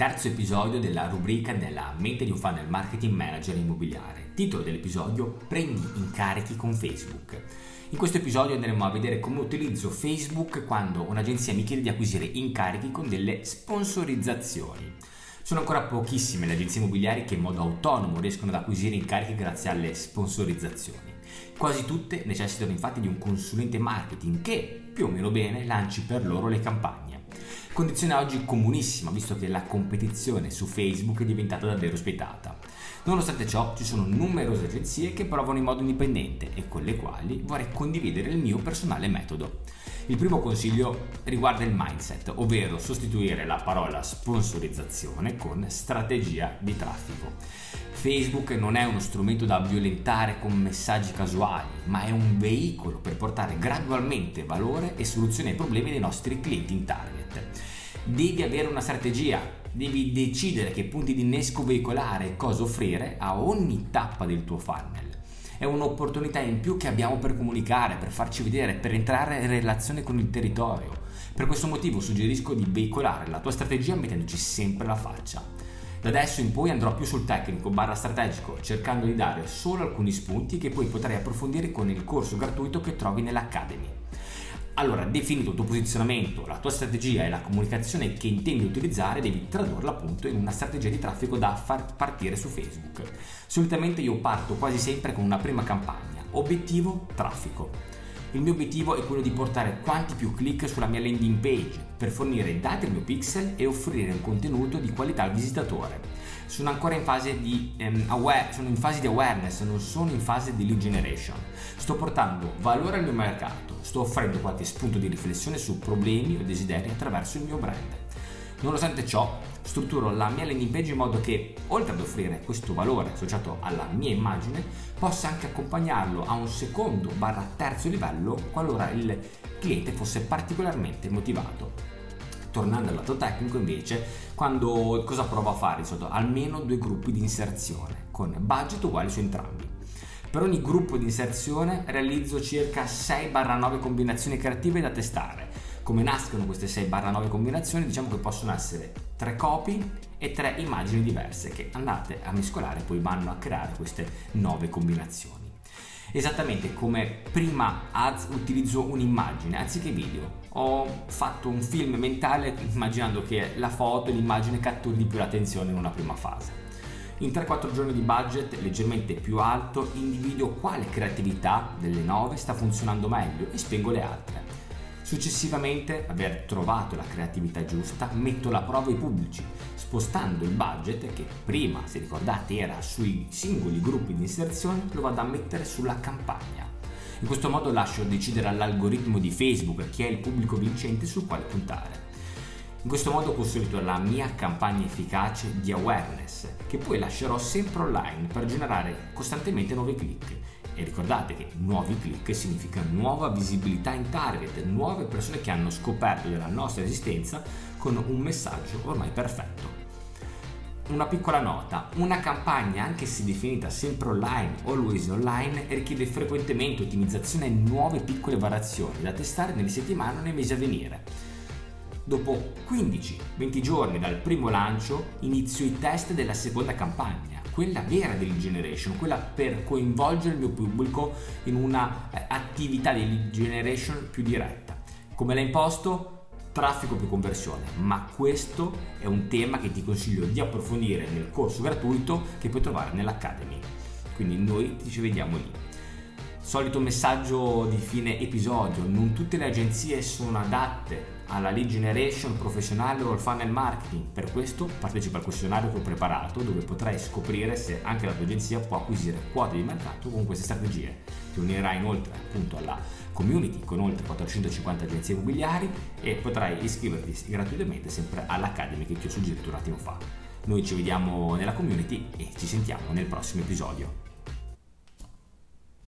terzo episodio della rubrica della mente di un funnel marketing manager immobiliare. Titolo dell'episodio Prendi incarichi con Facebook. In questo episodio andremo a vedere come utilizzo Facebook quando un'agenzia mi chiede di acquisire incarichi con delle sponsorizzazioni. Sono ancora pochissime le agenzie immobiliari che in modo autonomo riescono ad acquisire incarichi grazie alle sponsorizzazioni. Quasi tutte necessitano infatti di un consulente marketing che, più o meno bene, lanci per loro le campagne. Condizione oggi comunissima visto che la competizione su Facebook è diventata davvero spietata. Nonostante ciò ci sono numerose agenzie che provano in modo indipendente e con le quali vorrei condividere il mio personale metodo. Il primo consiglio riguarda il mindset, ovvero sostituire la parola sponsorizzazione con strategia di traffico. Facebook non è uno strumento da violentare con messaggi casuali, ma è un veicolo per portare gradualmente valore e soluzioni ai problemi dei nostri clienti in target. Devi avere una strategia, devi decidere che punti di innesco veicolare e cosa offrire a ogni tappa del tuo funnel è un'opportunità in più che abbiamo per comunicare, per farci vedere, per entrare in relazione con il territorio. Per questo motivo suggerisco di veicolare la tua strategia mettendoci sempre la faccia. Da adesso in poi andrò più sul tecnico barra strategico, cercando di dare solo alcuni spunti che poi potrai approfondire con il corso gratuito che trovi nell'Academy. Allora, definito il tuo posizionamento, la tua strategia e la comunicazione che intendi utilizzare, devi tradurla appunto in una strategia di traffico da far partire su Facebook. Solitamente io parto quasi sempre con una prima campagna. Obiettivo traffico. Il mio obiettivo è quello di portare quanti più click sulla mia landing page per fornire dati al mio pixel e offrire un contenuto di qualità al visitatore. Sono ancora in fase di, um, aware, sono in fase di awareness, non sono in fase di lead generation. Sto portando valore al mio mercato, sto offrendo qualche spunto di riflessione su problemi o desideri attraverso il mio brand. Nonostante ciò, strutturo la mia landing page in modo che, oltre ad offrire questo valore associato alla mia immagine, possa anche accompagnarlo a un secondo barra terzo livello qualora il cliente fosse particolarmente motivato. Tornando al lato tecnico invece, quando cosa provo a fare? Sotto almeno due gruppi di inserzione con budget uguali su entrambi. Per ogni gruppo di inserzione realizzo circa 6-9 combinazioni creative da testare come nascono queste 6-9 combinazioni? Diciamo che possono essere tre copy e tre immagini diverse che andate a mescolare e poi vanno a creare queste 9 combinazioni. Esattamente come prima ads utilizzo un'immagine anziché video. Ho fatto un film mentale immaginando che la foto e l'immagine catturi di più l'attenzione in una prima fase. In 3-4 giorni di budget leggermente più alto individuo quale creatività delle 9 sta funzionando meglio e spengo le altre. Successivamente, aver trovato la creatività giusta, metto alla prova i pubblici, spostando il budget che prima, se ricordate, era sui singoli gruppi di inserzione, lo vado a mettere sulla campagna. In questo modo lascio decidere all'algoritmo di Facebook chi è il pubblico vincente sul quale puntare. In questo modo consolido la mia campagna efficace di awareness, che poi lascerò sempre online per generare costantemente nuovi click e ricordate che nuovi click significa nuova visibilità in target, nuove persone che hanno scoperto della nostra esistenza con un messaggio ormai perfetto. Una piccola nota, una campagna, anche se definita sempre online, always online, richiede frequentemente ottimizzazione e nuove piccole variazioni da testare nelle settimane o nei mesi a venire. Dopo 15-20 giorni dal primo lancio inizio i test della seconda campagna quella vera lead generation, quella per coinvolgere il mio pubblico in una eh, di generation più diretta. Come l'ha imposto? Traffico più conversione, ma questo è un tema che ti consiglio di approfondire nel corso gratuito che puoi trovare nell'Academy. Quindi noi ci vediamo lì. Solito messaggio di fine episodio, non tutte le agenzie sono adatte alla lead generation professionale o al funnel marketing. Per questo partecipa al questionario che ho preparato dove potrai scoprire se anche la tua agenzia può acquisire quote di mercato con queste strategie. Ti unirai inoltre appunto alla community con oltre 450 agenzie immobiliari e potrai iscriverti gratuitamente sempre all'Academy che ti ho suggerito un attimo fa. Noi ci vediamo nella community e ci sentiamo nel prossimo episodio.